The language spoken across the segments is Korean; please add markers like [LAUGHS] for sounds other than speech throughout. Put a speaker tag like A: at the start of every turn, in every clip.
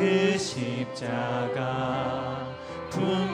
A: 그 십자가 품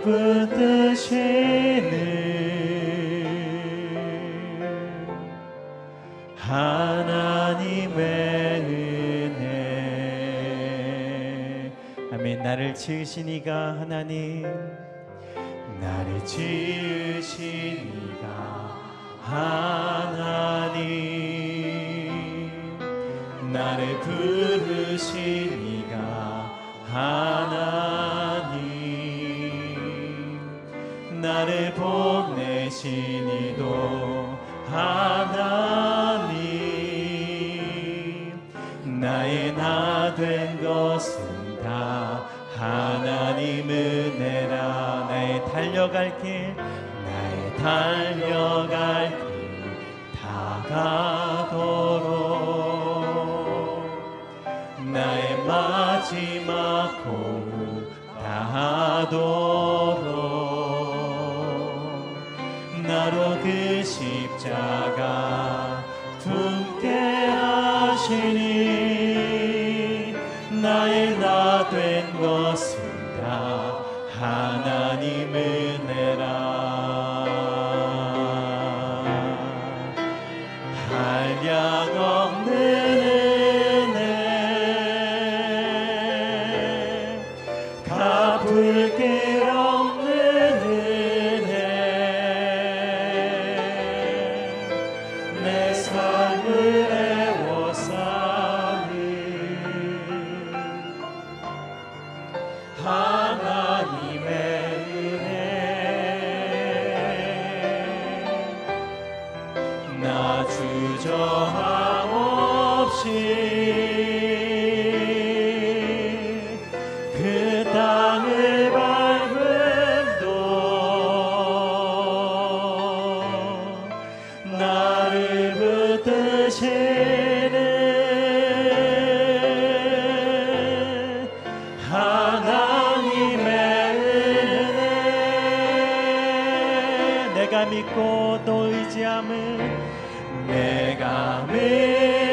A: 그 붙드시는 하나님의 은혜. 아멘. 나를 지으시니가 하나님. 나를 지으시니가 하나님. 나를 부르시니가 하나님. 달려갈 길 나의 달려갈 길 다가도록. 나의 마지막 고문 다하도록. 나로 그 십자가 품게 하시니 나의 나 된 것을 하나님의 은혜. 내가 믿고 또 의지함을 내가 믿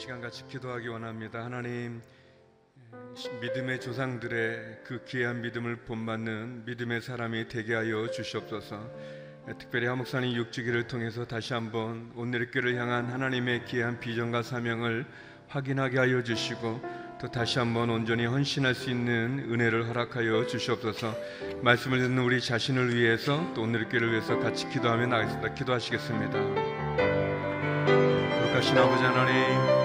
B: 시간 같이 기도하기 원합니다. 하나님 믿음의 조상들의 그 귀한 믿음을 본받는 믿음의 사람이 되게 하여 주시옵소서. 특별히 하목사님 육주기를 통해서 다시 한번 오늘의 를 향한 하나님의 귀한 비전과 사명을 확인하게 하여 주시고 또 다시 한번 온전히 헌신할 수 있는 은혜를 허락하여 주시옵소서. 말씀을 듣는 우리 자신을 위해서 또 오늘의 를 위해서 같이 기도하며 나가겠습니다. 기도하시겠습니다. 거룩하신 아버지 하나님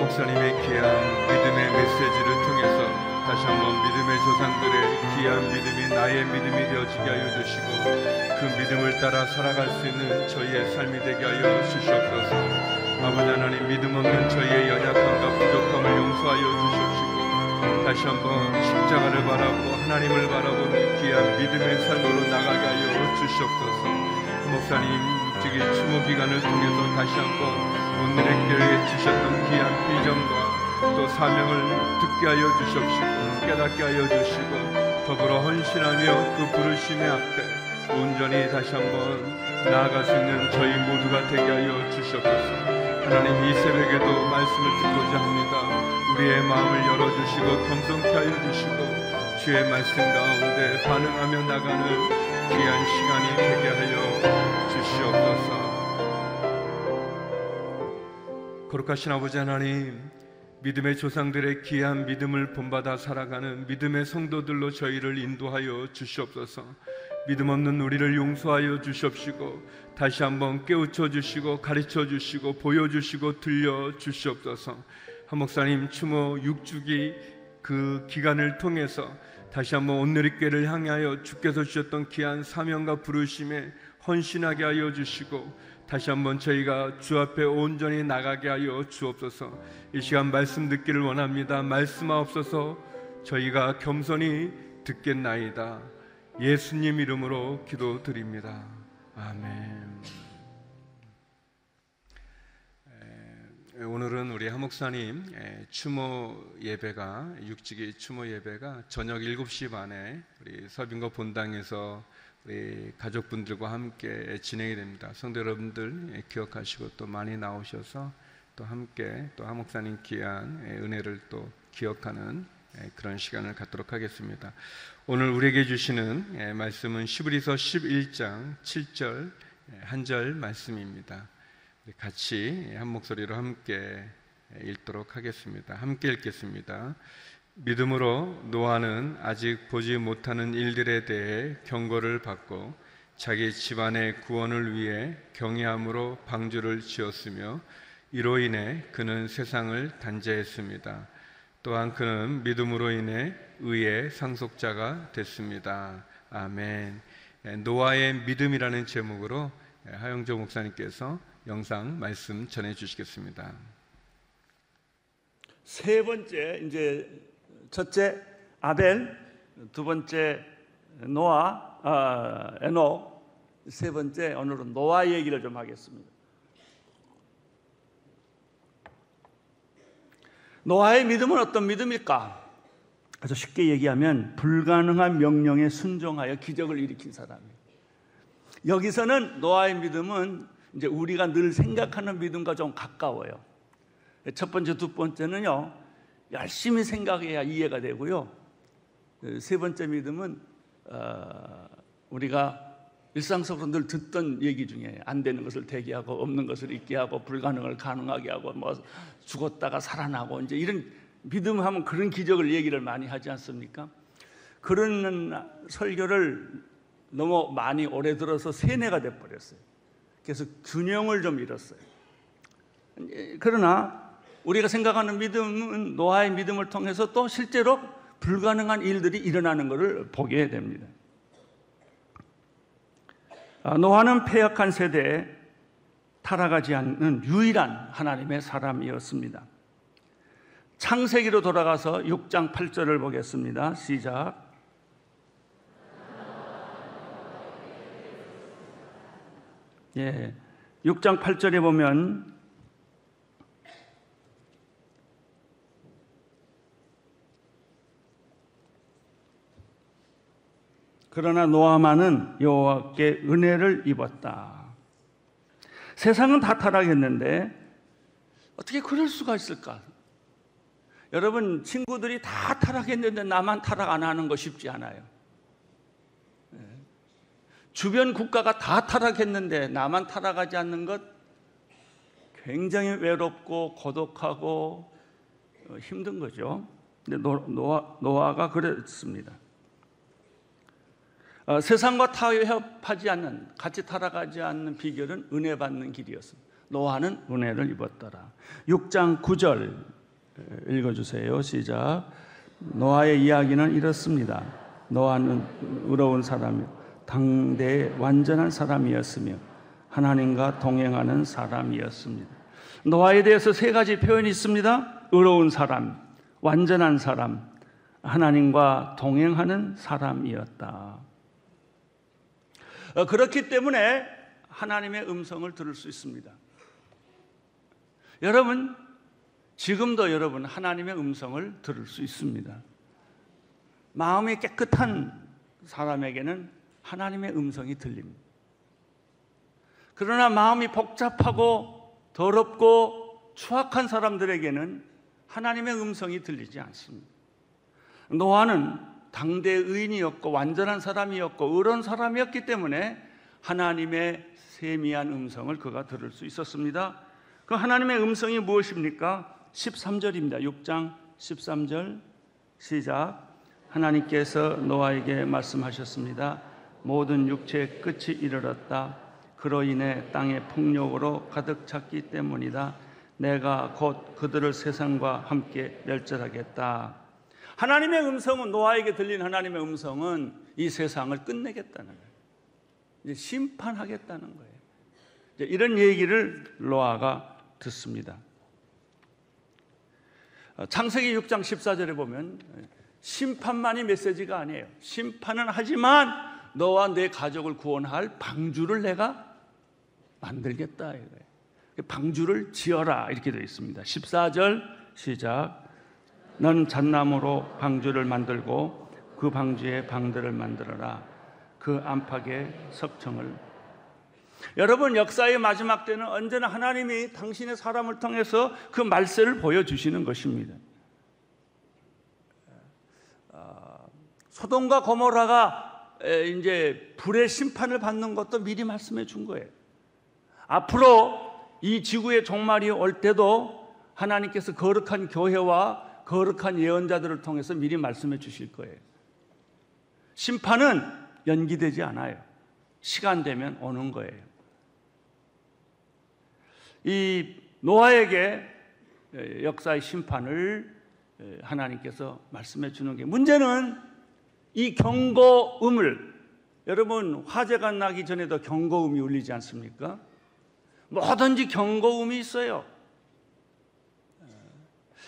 B: 목사님의 귀한 믿음의 메시지를 통해서 다시 한번 믿음의 조상들의 귀한 믿음이 나의 믿음이 되어지게 하여 주시고 그 믿음을 따라 살아갈 수 있는 저희의 삶이 되게 하여 주시옵소서. 아버지 하나님 믿음 없는 저희의 연약함과 부족함을 용서하여 주시옵시고 다시 한번 십자가를 바라보고 하나님을 바라보는 귀한 믿음의 삶으로 나가게 하여 주시옵소서. 목사님 육직의 추모 기간을 통해서 다시 한번 오늘의 교회에 주셨던 사명을 듣게 하여 주시옵시고 깨닫게 하여 주시고 더불어 헌신하며 그 부르심의 앞에 온전히 다시 한번 나아갈 수 있는 저희 모두가 되게 하여 주시옵소서. 하나님 이 새벽에도 말씀을 듣고자 합니다. 우리의 마음을 열어주시고 겸손케 하여 주시고 주의 말씀 가운데 반응하며 나가는 귀한 시간이 되게 하여 주시옵소서. 거룩하신 아버지 하나님, 믿음의 조상들의 귀한 믿음을 본받아 살아가는 믿음의 성도들로 저희를 인도하여 주시옵소서. 믿음 없는 우리를 용서하여 주시옵시고 다시 한번 깨우쳐 주시고 가르쳐 주시고 보여 주시고 들려 주시옵소서. 한 목사님 추모 6주기 그 기간을 통해서 다시 한번 꾀를 향하여 주께서 주셨던 귀한 사명과 부르심에 헌신하게 하여 주시고 다시 한번 저희가 주 앞에 온전히 나가게 하여 주옵소서. 이 시간 말씀 듣기를 원합니다. 말씀하옵소서. 저희가 겸손히 듣겠나이다. 예수님 이름으로 기도드립니다. 아멘. 오늘은 우리 하목사님 추모 예배가 육직의 추모 예배가 저녁 7시 반에 우리 서빙거 본당에서 우리 가족분들과 함께 진행이 됩니다. 성도 여러분들 기억하시고 또 많이 나오셔서 또 함께 또 하목사님 귀한 은혜를 또 기억하는 그런 시간을 갖도록 하겠습니다. 오늘 우리에게 주시는 말씀은 시브리서 11장 7절 한 절 말씀입니다. 같이 한 목소리로 함께 읽도록 하겠습니다. 함께 읽겠습니다. 믿음으로 노아는 아직 보지 못하는 일들에 대해 경고를 받고 자기 집안의 구원을 위해 경외함으로 방주를 지었으며 이로 인해 그는 세상을 단죄했습니다. 또한 그는 믿음으로 인해 의의 상속자가 됐습니다. 아멘. 노아의 믿음이라는 제목으로 하영조 목사님께서 영상 말씀 전해 주시겠습니다.
C: 세 번째 이제 첫째 아벨, 두 번째 노아, 아, 에녹, 세 번째 오늘은 노아 얘기를 좀 하겠습니다. 노아의 믿음은 어떤 믿음일까? 아주 쉽게 얘기하면 불가능한 명령에 순종하여 기적을 일으킨 사람이에요. 여기서는 노아의 믿음은 이제 우리가 늘 생각하는 믿음과 좀 가까워요. 첫 번째, 두 번째는요, 열심히 생각해야 이해가 되고요. 그세 번째 믿음은 어, 우리가 일상적으로 늘 듣던 얘기 중에 안 되는 것을 대기하고 없는 것을 있게 하고 불가능을 가능하게 하고 뭐 죽었다가 살아나고 이제 이런 믿음 하면 그런 기적을 얘기를 많이 하지 않습니까? 그런 설교를 너무 많이 오래 들어서 세뇌가 돼 버렸어요. 그래서 균형을 좀 잃었어요. 그러나 우리가 생각하는 믿음은 노아의 믿음을 통해서 또 실제로 불가능한 일들이 일어나는 것을 보게 됩니다. 아, 노아는 폐역한 세대에 타락하지 않는 유일한 하나님의 사람이었습니다. 창세기로 돌아가서 6장 8절을 보겠습니다. 시작. 예. 6장 8절에 보면 그러나 노아만은 여호와께 은혜를 입었다. 세상은 다 타락했는데 어떻게 그럴 수가 있을까? 여러분 친구들이 다 타락했는데 나만 타락 안 하는 거 쉽지 않아요. 예. 주변 국가가 다 타락했는데 나만 타락하지 않는 것 굉장히 외롭고 고독하고 어, 힘든 거죠. 근데 노아, 노아가 그랬습니다. 어, 세상과 타협하지 않는, 같이 타락하지 않는 비결은 은혜 받는 길이었습니다. 노아는 은혜를 입었더라. 6장 9절 읽어주세요. 시작. 노아의 이야기는 이렇습니다. 노아는 의로운 사람이 당대의 완전한 사람이었으며 하나님과 동행하는 사람이었습니다. 노아에 대해서 세 가지 표현이 있습니다. 의로운 사람, 완전한 사람, 하나님과 동행하는 사람이었다. 어, 그렇기 때문에 하나님의 음성을 들을 수 있습니다. 여러분, 지금도 여러분 하나님의 음성을 들을 수 있습니다. 마음이 깨끗한 사람에게는 하나님의 음성이 들립니다. 그러나 마음이 복잡하고 더럽고 추악한 사람들에게는 하나님의 음성이 들리지 않습니다. 노아는 당대 의인이었고 완전한 사람이었고 의로운 사람이었기 때문에 하나님의 세미한 음성을 그가 들을 수 있었습니다. 그 하나님의 음성이 무엇입니까? 13절입니다. 6장 13절 시작. 하나님께서 노아에게 말씀하셨습니다. 모든 육체의 끝이 이르렀다. 그로 인해 땅의 폭력으로 가득 찼기 때문이다. 내가 곧 그들을 세상과 함께 멸절하겠다. 하나님의 음성은 노아에게 들린 하나님의 음성은 이 세상을 끝내겠다는 거예요. 이제 심판하겠다는 거예요. 이런 얘기를 노아가 듣습니다. 어, 창세기 6장 14절에 보면 심판만이 메시지가 아니에요. 심판은 하지만 너와 내 가족을 구원할 방주를 내가 만들겠다 이거예요. 방주를 지어라 이렇게 되어 있습니다. 14절 시작. 넌 잣나무로 방주를 만들고 그 방주에 방들을 만들어라. 그 안팎에 석청을 여러분 역사의 마지막 때는 언제나 하나님이 당신의 사람을 통해서 그 말세를 보여주시는 것입니다. 아, 소돔과 고모라가 이제 불의 심판을 받는 것도 미리 말씀해 준 거예요. 앞으로 이 지구의 종말이 올 때도 하나님께서 거룩한 교회와 거룩한 예언자들을 통해서 미리 말씀해 주실 거예요. 심판은 연기되지 않아요. 시간 되면 오는 거예요. 이 노아에게 역사의 심판을 하나님께서 말씀해 주는 게 문제는 이 경고음을 여러분 화재가 나기 전에도 경고음이 울리지 않습니까? 뭐든지 경고음이 있어요.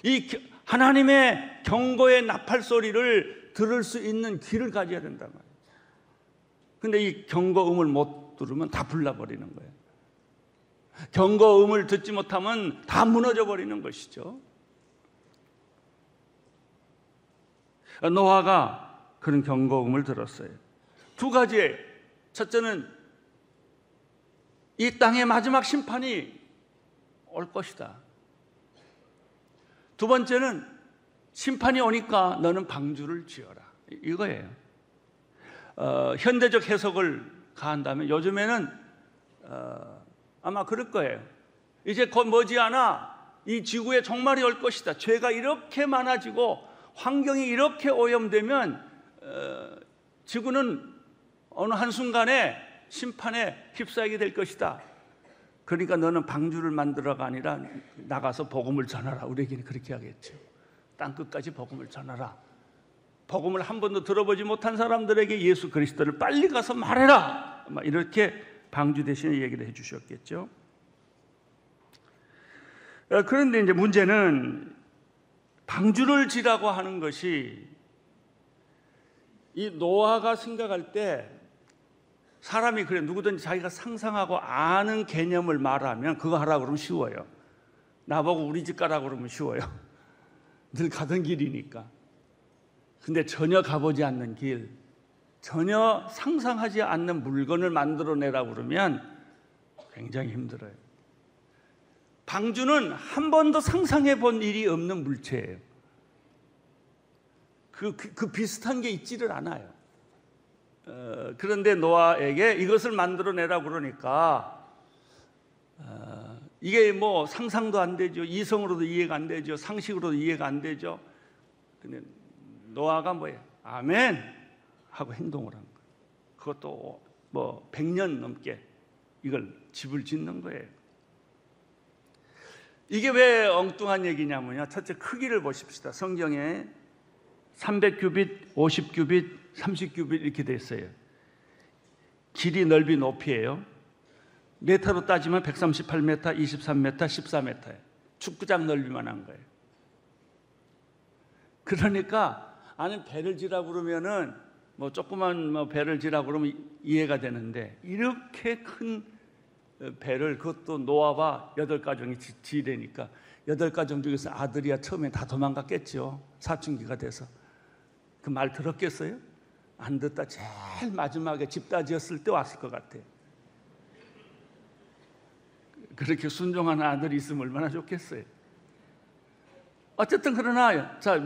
C: 이 하나님의 경고의 나팔 소리를 들을 수 있는 귀를 가져야 된단 말이에요. 근데 이 경고음을 못 들으면 다 불나버리는 거예요. 경고음을 듣지 못하면 다 무너져 버리는 것이죠. 노아가 그런 경고음을 들었어요. 두 가지에 첫째는 이 땅의 마지막 심판이 올 것이다. 두 번째는 심판이 오니까 너는 방주를 지어라. 이거예요. 어, 현대적 해석을 가한다면 요즘에는 어, 아마 그럴 거예요. 이제 곧 머지않아 이 지구에 종말이 올 것이다. 죄가 이렇게 많아지고 환경이 이렇게 오염되면 어, 지구는 어느 한순간에 심판에 휩싸이게 될 것이다. 그러니까 너는 방주를 만들어가 아니라 나가서 복음을 전하라. 우리에게는 그렇게 하겠죠. 땅 끝까지 복음을 전하라. 복음을 한 번도 들어보지 못한 사람들에게 예수 그리스도를 빨리 가서 말해라. 이렇게 방주 대신에 얘기를 해 주셨겠죠. 어, 그런데 이제 문제는 방주를 지라고 하는 것이 이 노아가 생각할 때 사람이 그래 누구든지 자기가 상상하고 아는 개념을 말하면 그거 하라고 그러면 쉬워요. 나보고 우리 집 가라고 그러면 쉬워요. [LAUGHS] 늘 가던 길이니까. 근데 전혀 가보지 않는 길, 전혀 상상하지 않는 물건을 만들어내라고 그러면 굉장히 힘들어요. 방주는 한 번도 상상해 본 일이 없는 물체예요. 그, 그, 그 비슷한 게 있지를 않아요. 어, 그런데 노아에게 이것을 만들어내라고 그러니까 어, 이게 뭐 상상도 안 되죠. 이성으로도 이해가 안 되죠. 상식으로도 이해가 안 되죠. 근데 노아가 뭐예요? 아멘 하고 행동을 한 거예요. 그것도 뭐 100년 넘게 이걸 집을 짓는 거예요. 이게 왜 엉뚱한 얘기냐면요. 첫째 크기를 보십시다. 성경에 300규빗, 50규빗, 30규빗 이렇게 됐어요. 길이, 넓이, 높이예요. 메타로 따지면 138m, 23m, 14m예요. 축구장 넓이만 한 거예요. 그러니까 아는 배를 지라 그러면은 뭐 조그만 뭐 배를 지라 그러면 이해가 되는데 이렇게 큰 배를 그것도 노아와 여덟 가정이 지되니까 여덟 가정 중에서 아들이야 처음에 다 도망갔겠죠 사춘기가 돼서 그 말 들었겠어요? 안 듣다 제일 마지막에 집다 지었을 때 왔을 것 같아요. 그렇게 순종하는 아들이 있으면 얼마나 좋겠어요. 어쨌든 그러나 자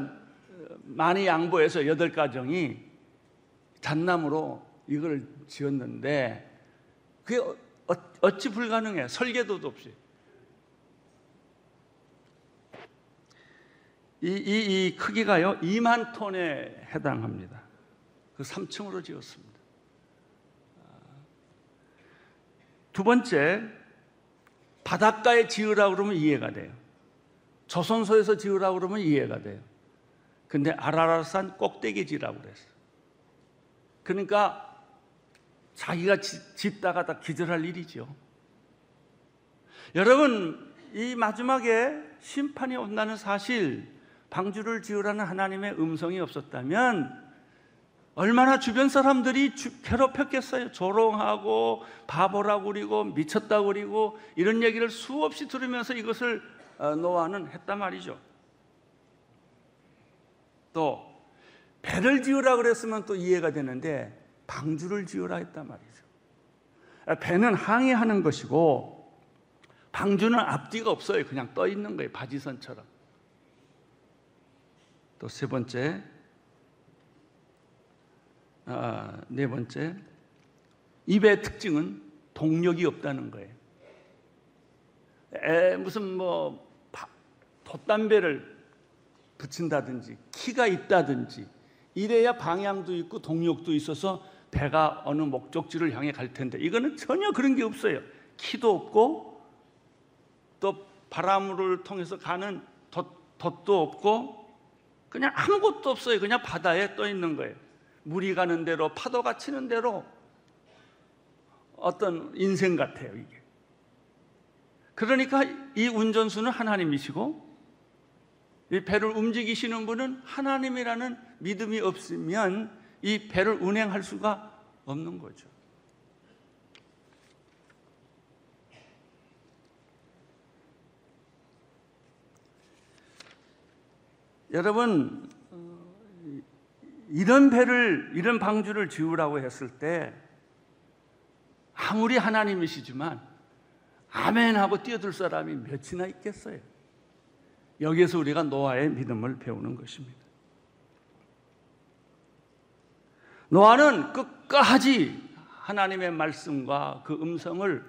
C: 많이 양보해서 여덟 가정이 잣나무로 이걸 지었는데 그게 어, 어찌 불가능해? 설계도도 없이. 이, 이, 이 크기가요 2만 톤에 해당합니다. 그 3층으로 지었습니다. 두 번째, 바닷가에 지으라 그러면 이해가 돼요. 조선소에서 지으라 그러면 이해가 돼요. 근데 아라라산 꼭대기 지라고 그랬어요. 그러니까 자기가 짓다가 다 기절할 일이죠. 여러분, 이 마지막에 심판이 온다는 사실, 방주를 지으라는 하나님의 음성이 없었다면 얼마나 주변 사람들이 괴롭혔겠어요. 조롱하고 바보라고 그리고 미쳤다고 그리고 이런 얘기를 수없이 들으면서 이것을 어, 노아는 했단 말이죠. 또 배를 지으라 그랬으면 또 이해가 되는데 방주를 지으라 했단 말이죠. 배는 항해하는 것이고 방주는 앞뒤가 없어요. 그냥 떠 있는 거예요. 바지선처럼. 또 세 번째 아, 네 번째, 입의 특징은 동력이 없다는 거예요. 에, 무슨 뭐 돛담배를 붙인다든지 키가 있다든지 이래야 방향도 있고 동력도 있어서 배가 어느 목적지를 향해 갈 텐데 이거는 전혀 그런 게 없어요. 키도 없고 또 바람을 통해서 가는 돛, 돛도 없고 그냥 아무것도 없어요. 그냥 바다에 떠 있는 거예요. 물이 가는 대로 파도가 치는 대로 어떤 인생 같아요, 이게. 그러니까 이 운전수는 하나님이시고 이 배를 움직이시는 분은 하나님이라는 믿음이 없으면 이 배를 운행할 수가 없는 거죠. 여러분 이런 배를 이런 방주를 지으라고 했을 때 아무리 하나님이시지만 아멘 하고 뛰어들 사람이 몇이나 있겠어요. 여기에서 우리가 노아의 믿음을 배우는 것입니다. 노아는 끝까지 하나님의 말씀과 그 음성을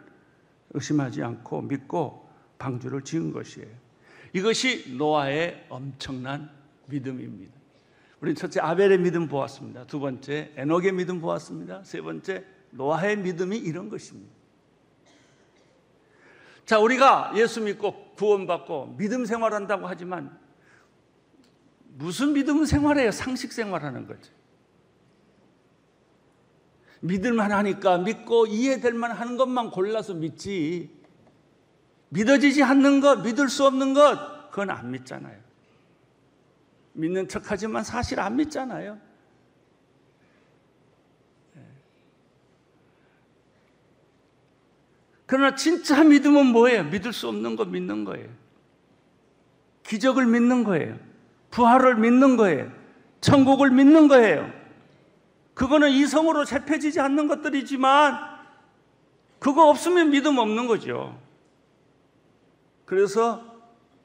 C: 의심하지 않고 믿고 방주를 지은 것이에요. 이것이 노아의 엄청난 믿음입니다. 우리 첫째 아벨의 믿음 보았습니다. 두 번째 에녹의 믿음 보았습니다. 세 번째 노아의 믿음이 이런 것입니다. 자, 우리가 예수 믿고 구원받고 믿음 생활한다고 하지만 무슨 믿음 생활해요? 상식 생활하는 거죠. 믿을만 하니까 믿고 이해될 만 하는 것만 골라서 믿지. 믿어지지 않는 것, 믿을 수 없는 것, 그건 안 믿잖아요. 믿는 척 하지만 사실 안 믿잖아요. 예. 그러나 진짜 믿음은 뭐예요? 믿을 수 없는 거 믿는 거예요. 기적을 믿는 거예요. 부활을 믿는 거예요. 천국을 믿는 거예요. 그거는 이성으로 재패지지 않는 것들이지만 그거 없으면 믿음 없는 거죠. 그래서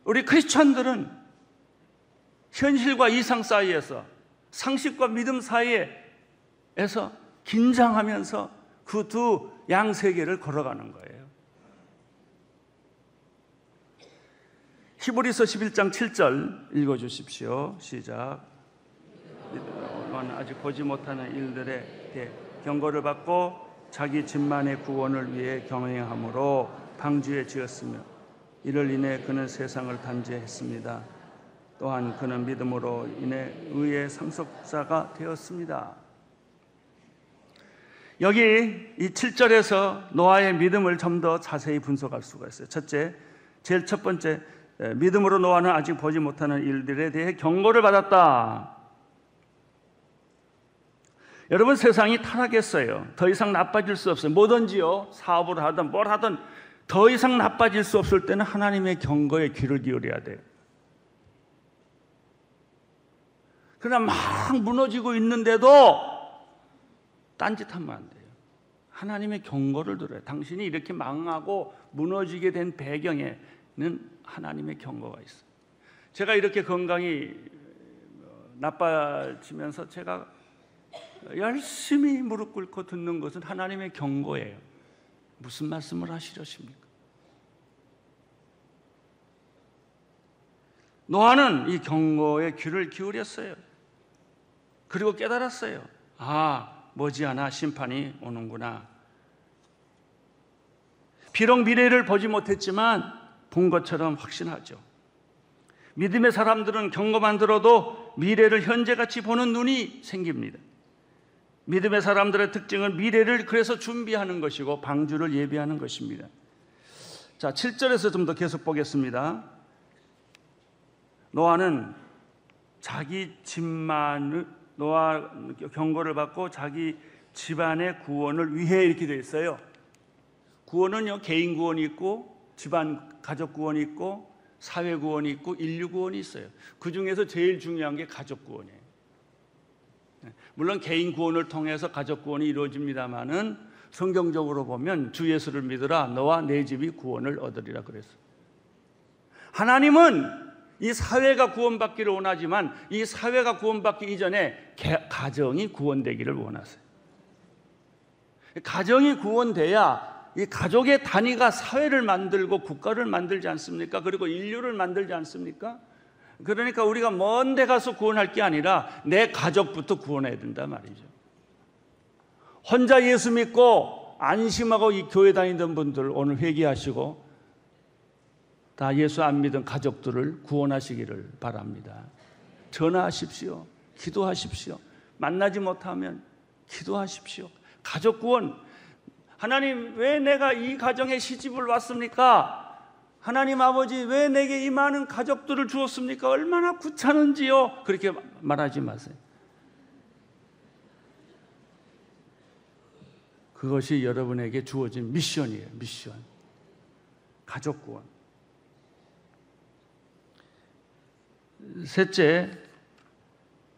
C: 우리 크리스천들은 현실과 이상 사이에서 상식과 믿음 사이에서 긴장하면서 그 두 양 세계를 걸어가는 거예요. 히브리서 11장 7절 읽어 주십시오. 시작. 아직 보지 못하는 일들에 대해 경고를 받고 자기 집만의 구원을 위해 경영함으로 방주에 지었으며 이를 인해 그는 세상을 단죄했습니다. 또한 그는 믿음으로 인해 의의 상속자가 되었습니다. 여기 이 7절에서 노아의 믿음을 좀 더 자세히 분석할 수가 있어요. 첫째, 제일 첫 번째, 믿음으로 노아는 아직 보지 못하는 일들에 대해 경고를 받았다. 여러분 세상이 타락했어요. 더 이상 나빠질 수 없어요. 뭐든지요. 사업을 하든 뭘 하든 더 이상 나빠질 수 없을 때는 하나님의 경고에 귀를 기울여야 돼요. 그러나 막 무너지고 있는데도 딴짓하면 안 돼요. 하나님의 경고를 들어요. 당신이 이렇게 망하고 무너지게 된 배경에는 하나님의 경고가 있어요. 제가 이렇게 건강이 나빠지면서 제가 열심히 무릎 꿇고 듣는 것은 하나님의 경고예요. 무슨 말씀을 하시려십니까? 노아는 이 경고에 귀를 기울였어요. 그리고 깨달았어요. 아, 머지않아 심판이 오는구나. 비록 미래를 보지 못했지만 본 것처럼 확신하죠. 믿음의 사람들은 경고만 들어도 미래를 현재같이 보는 눈이 생깁니다. 믿음의 사람들의 특징은 미래를 그래서 준비하는 것이고 방주를 예비하는 것입니다. 자, 7절에서 좀 더 계속 보겠습니다. 노아는 자기 집만 노아 경고를 받고 자기 집안의 구원을 위해 이렇게 되어 있어요. 구원은요 개인 구원이 있고 집안 가족 구원이 있고 사회 구원이 있고 인류 구원이 있어요. 그 중에서 제일 중요한 게 가족 구원이에요. 물론 개인 구원을 통해서 가족 구원이 이루어집니다만은 성경적으로 보면 주 예수를 믿으라 너와 내 집이 구원을 얻으리라 그랬어요. 하나님은 이 사회가 구원받기를 원하지만 이 사회가 구원받기 이전에 가정이 구원되기를 원하세요. 가정이 구원돼야 이 가족의 단위가 사회를 만들고 국가를 만들지 않습니까? 그리고 인류를 만들지 않습니까? 그러니까 우리가 먼 데 가서 구원할 게 아니라 내 가족부터 구원해야 된다 말이죠. 혼자 예수 믿고 안심하고 이 교회 다니던 분들 오늘 회개하시고 다 예수 안 믿은 가족들을 구원하시기를 바랍니다. 전화하십시오. 기도하십시오. 만나지 못하면 기도하십시오. 가족 구원. 하나님, 왜 내가 이 가정에 시집을 왔습니까? 하나님 아버지 왜 내게 이 많은 가족들을 주었습니까? 얼마나 구차는지요? 그렇게 말하지 마세요. 그것이 여러분에게 주어진 미션이에요. 미션. 가족 구원. 셋째,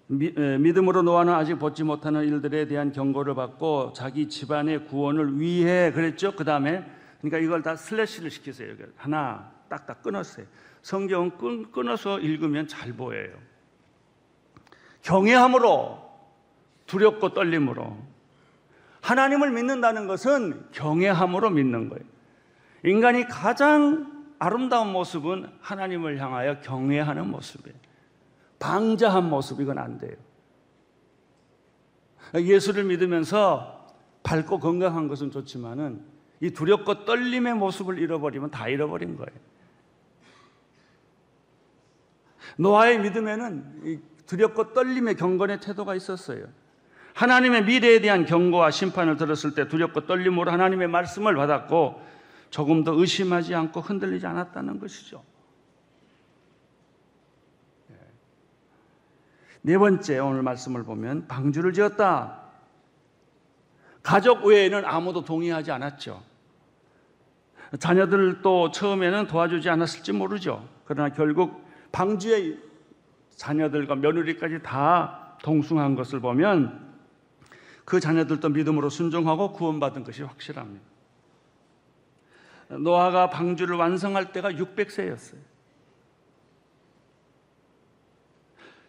C: 믿음으로 노아는 아직 보지 못하는 일들에 대한 경고를 받고 자기 집안의 구원을 위해 그랬죠. 그 다음에 그러니까 이걸 다 슬래시를 시키세요. 하나 딱딱 끊었어요. 성경은 끊어서 읽으면 잘 보여요. 경외함으로 두렵고 떨림으로 하나님을 믿는다는 것은 경외함으로 믿는 거예요. 인간이 가장 아름다운 모습은 하나님을 향하여 경외하는 모습이에요. 방자한 모습 이건 안 돼요. 예수를 믿으면서 밝고 건강한 것은 좋지만은 이 두렵고 떨림의 모습을 잃어버리면 다 잃어버린 거예요. 노아의 믿음에는 두렵고 떨림의 경건의 태도가 있었어요. 하나님의 미래에 대한 경고와 심판을 들었을 때 두렵고 떨림으로 하나님의 말씀을 받았고 조금 더 의심하지 않고 흔들리지 않았다는 것이죠. 예. 네 번째 오늘 말씀을 보면 방주를 지었다. 가족 외에는 아무도 동의하지 않았죠. 자녀들도 처음에는 도와주지 않았을지 모르죠. 그러나 결국 방주의 자녀들과 며느리까지 다 동승한 것을 보면 그 자녀들도 믿음으로 순종하고 구원받은 것이 확실합니다. 노아가 방주를 완성할 때가 600세였어요.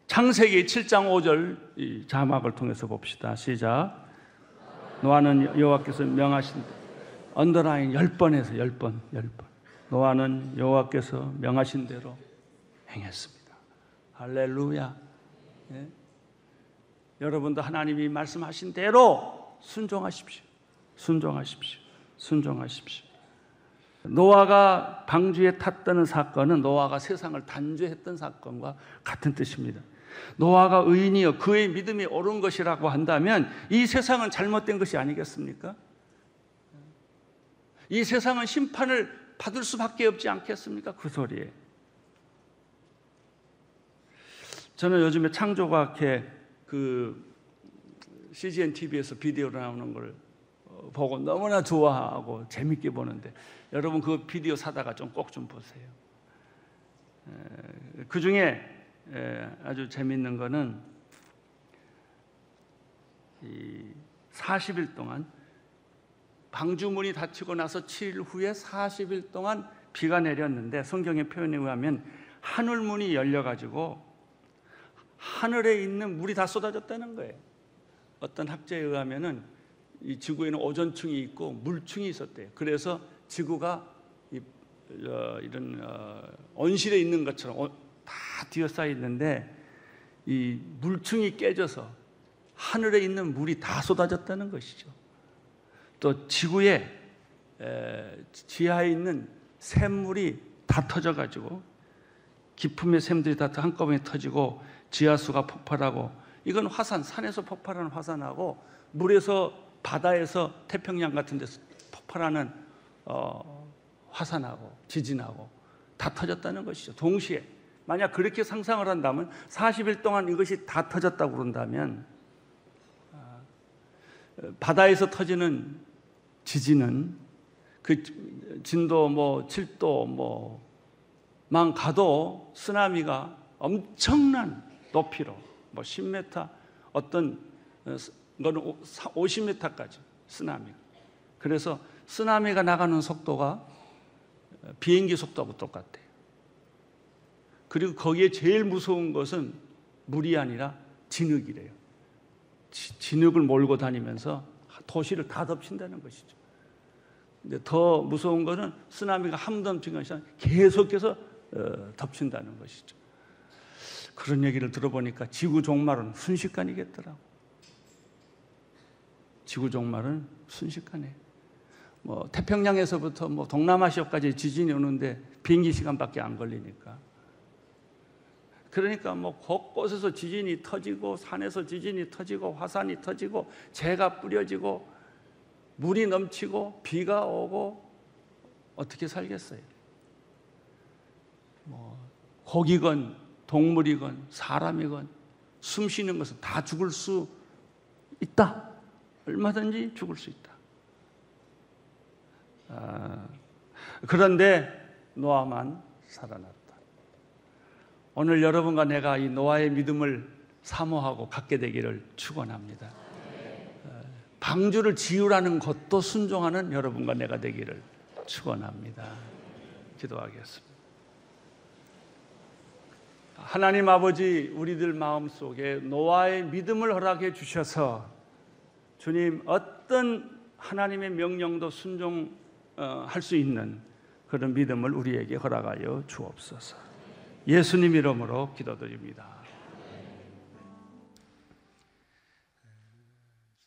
C: 창세기 7장 5절 자막을 통해서 봅시다. 시작. 노아는 여호와께서 명하신 언더라인 10번에서 10번, 10번. 노아는 여호와께서 명하신 대로 행했습니다. 할렐루야. 예? 여러분도 하나님이 말씀하신 대로 순종하십시오. 순종하십시오. 순종하십시오. 노아가 방주에 탔다는 사건은 노아가 세상을 단죄했던 사건과 같은 뜻입니다. 노아가 의인이여 그의 믿음이 옳은 것이라고 한다면 이 세상은 잘못된 것이 아니겠습니까? 이 세상은 심판을 받을 수밖에 없지 않겠습니까? 그 소리에. 저는 요즘에 창조과학회 그 CGN TV에서 비디오로 나오는 걸 어, 보고 너무나 좋아하고 재밌게 보는데 여러분 그 비디오 사다가 좀 꼭좀 보세요. 그 중에 아주 재밌는 거는 이 40일 동안 방주문이 닫히고 나서 7일 후에 40일 동안 비가 내렸는데 성경의 표현에 의하면 하늘문이 열려가지고 하늘에 있는 물이 다 쏟아졌다는 거예요. 어떤 학자에 의하면은 이 지구에는 오존층이 있고 물층이 있었대요. 그래서 지구가 이, 어, 이런 어, 온실에 있는 것처럼 어, 다 뒤어싸여 있는데 이 물층이 깨져서 하늘에 있는 물이 다 쏟아졌다는 것이죠. 또 지구에 에, 지하에 있는 샘물이 다 터져가지고 깊음의 샘들이 다 한꺼번에 터지고 지하수가 폭발하고 이건 화산, 산에서 폭발하는 화산하고 물에서 바다에서 태평양 같은 데서 폭발하는 어, 화산하고 지진하고 다 터졌다는 것이죠. 동시에 만약 그렇게 상상을 한다면 40일 동안 이것이 다 터졌다고 그런다면 아, 바다에서 터지는 지진은 그 진도 뭐 7도 뭐만 가도 쓰나미가 엄청난 높이로 뭐 10m 어떤 어, 거는 50m까지 쓰나미. 그래서 쓰나미가 나가는 속도가 비행기 속도하고 똑같대요. 그리고 거기에 제일 무서운 것은 물이 아니라 진흙이래요. 진흙을 몰고 다니면서 도시를 다 덮친다는 것이죠. 근데 더 무서운 것은 쓰나미가 한 번 덮친 것이 아니라 계속해서 어, 덮친다는 것이죠. 그런 얘기를 들어보니까 지구 종말은 순식간이겠더라고. 지구 종말은 순식간에. 뭐 태평양에서부터 뭐 동남아시아까지 지진이 오는데 비행기 시간밖에 안 걸리니까. 그러니까 뭐 곳곳에서 지진이 터지고 산에서 지진이 터지고 화산이 터지고 재가 뿌려지고 물이 넘치고 비가 오고 어떻게 살겠어요? 뭐 고기건 동물이건 사람이건 숨 쉬는 것은 다 죽을 수 있다. 얼마든지 죽을 수 있다. 아, 그런데 노아만 살아났다. 오늘 여러분과 내가 이 노아의 믿음을 사모하고 갖게 되기를 축원합니다. 방주를 지으라는 것도 순종하는 여러분과 내가 되기를 축원합니다. 기도하겠습니다. 하나님 아버지 우리들 마음 속에 노아의 믿음을 허락해 주셔서 주님 어떤 하나님의 명령도 순종할 수 있는 그런 믿음을 우리에게 허락하여 주옵소서. 예수님 이름으로 기도드립니다.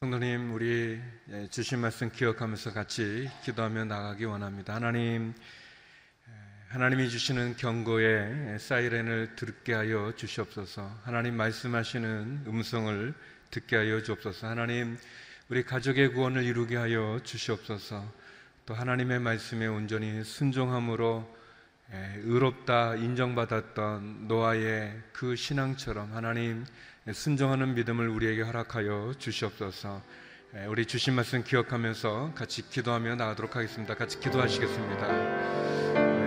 B: 성도님, 우리 주신 말씀 기억하면서 같이 기도하며 나가기 원합니다. 하나님, 하나님이 주시는 경고의 사이렌을 듣게 하여 주시옵소서. 하나님 말씀하시는 음성을 듣게 하여 주옵소서. 하나님, 우리 가족의 구원을 이루게 하여 주시옵소서. 또 하나님의 말씀에 온전히 순종함으로 의롭다 인정받았던 노아의 그 신앙처럼 하나님 순종하는 믿음을 우리에게 허락하여 주시옵소서. 우리 주신 말씀 기억하면서 같이 기도하며 나가도록 하겠습니다. 같이 기도하시겠습니다.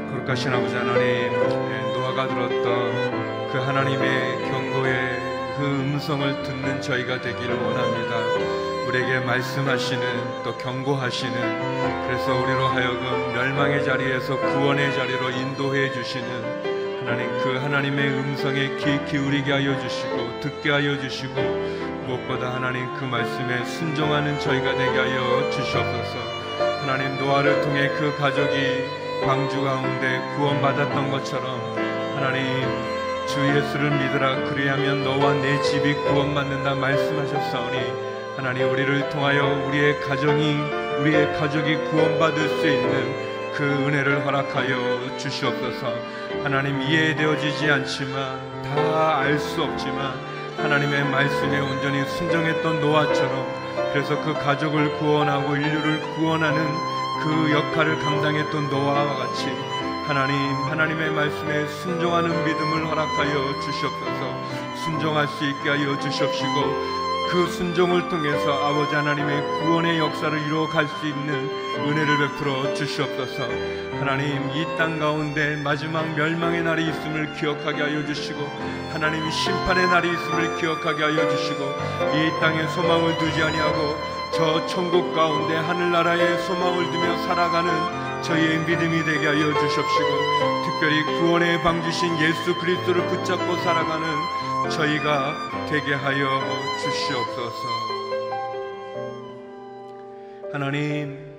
B: 거룩하신 아버지 하나님 노아가 들었던 그 하나님의 경고의 그 음성을 듣는 저희가 되기를 원합니다. 우리에게 말씀하시는 또 경고하시는 그래서 우리로 하여금 멸망의 자리에서 구원의 자리로 인도해 주시는 하나님 그 하나님의 음성에 귀 기울이게 하여 주시고 듣게 하여 주시고 무엇보다 하나님 그 말씀에 순종하는 저희가 되게 하여 주시옵소서. 하나님 노아를 통해 그 가족이 광주 가운데 구원받았던 것처럼 하나님 주 예수를 믿으라. 그리하면 너와 내 집이 구원받는다 말씀하셨사오니 하나님 우리를 통하여 우리의 가정이 우리의 가족이 구원받을 수 있는 그 은혜를 허락하여 주시옵소서. 하나님 이해되어지지 않지만 다 알 수 없지만 하나님의 말씀에 온전히 순종했던 노아처럼 그래서 그 가족을 구원하고 인류를 구원하는 그 역할을 감당했던 노아와 같이 하나님 하나님의 말씀에 순종하는 믿음을 허락하여 주시옵소서. 순종할 수 있게 하여 주시옵시고 그 순종을 통해서 아버지 하나님의 구원의 역사를 이루어갈 수 있는 은혜를 베풀어 주시옵소서. 하나님 이 땅 가운데 마지막 멸망의 날이 있음을 기억하게 하여 주시고 하나님 심판의 날이 있음을 기억하게 하여 주시고 이 땅에 소망을 두지 아니하고 저 천국 가운데 하늘나라에 소망을 두며 살아가는 저희의 믿음이 되게 하여 주십시고 특별히 구원의 방 주신 예수 그리스도를 붙잡고 살아가는 저희가 되게 하여 주시옵소서. 하나님,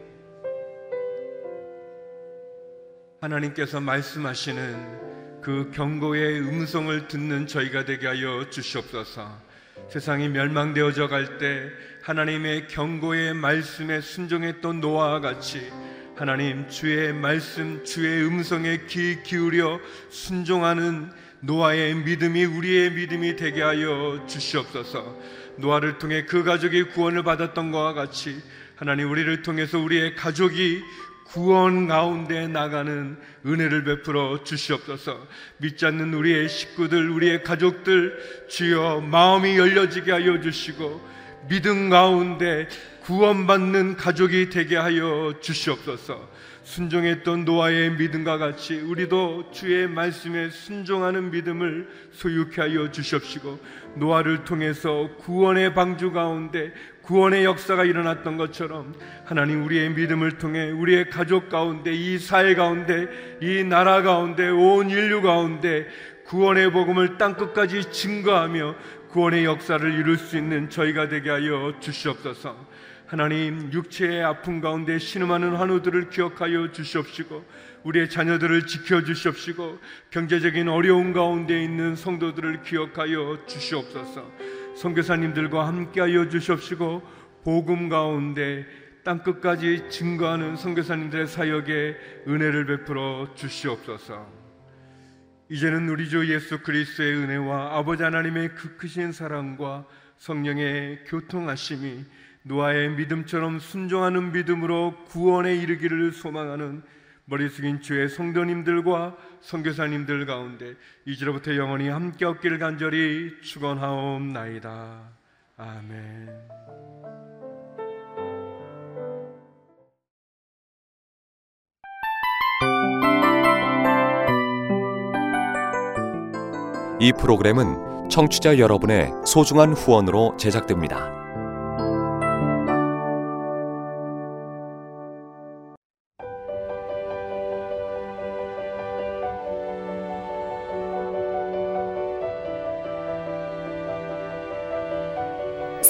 B: 하나님께서 말씀하시는 그 경고의 음성을 듣는 저희가 되게 하여 주시옵소서. 세상이 멸망되어져 갈 때 하나님의 경고의 말씀에 순종했던 노아와 같이 하나님 주의 말씀 주의 음성에 귀 기울여 순종하는 노아의 믿음이 우리의 믿음이 되게 하여 주시옵소서. 노아를 통해 그 가족이 구원을 받았던 것과 같이 하나님 우리를 통해서 우리의 가족이 구원 가운데 나가는 은혜를 베풀어 주시옵소서. 믿지 않는 우리의 식구들, 우리의 가족들 주여 마음이 열려지게 하여 주시고 믿음 가운데 구원받는 가족이 되게 하여 주시옵소서. 순종했던 노아의 믿음과 같이 우리도 주의 말씀에 순종하는 믿음을 소유케 하여 주십시고 노아를 통해서 구원의 방주 가운데 구원의 역사가 일어났던 것처럼 하나님 우리의 믿음을 통해 우리의 가족 가운데 이 사회 가운데 이 나라 가운데 온 인류 가운데 구원의 복음을 땅 끝까지 증거하며 구원의 역사를 이룰 수 있는 저희가 되게 하여 주시옵소서. 하나님 육체의 아픔 가운데 신음하는 환우들을 기억하여 주시옵시고 우리의 자녀들을 지켜 주시옵시고 경제적인 어려움 가운데 있는 성도들을 기억하여 주시옵소서. 선교사님들과 함께하여 주시옵시고 복음 가운데 땅 끝까지 증거하는 선교사님들의 사역에 은혜를 베풀어 주시옵소서. 이제는 우리 주 예수 그리스도의 은혜와 아버지 하나님의 그 크신 사랑과 성령의 교통하심이 노아의 믿음처럼 순종하는 믿음으로 구원에 이르기를 소망하는 머리 숙인 주의 성도님들과 선교사님들 가운데 이제로부터 영원히 함께 없기를 간절히 축원하옵나이다. 아멘.
D: 이 프로그램은 청취자 여러분의 소중한 후원으로 제작됩니다.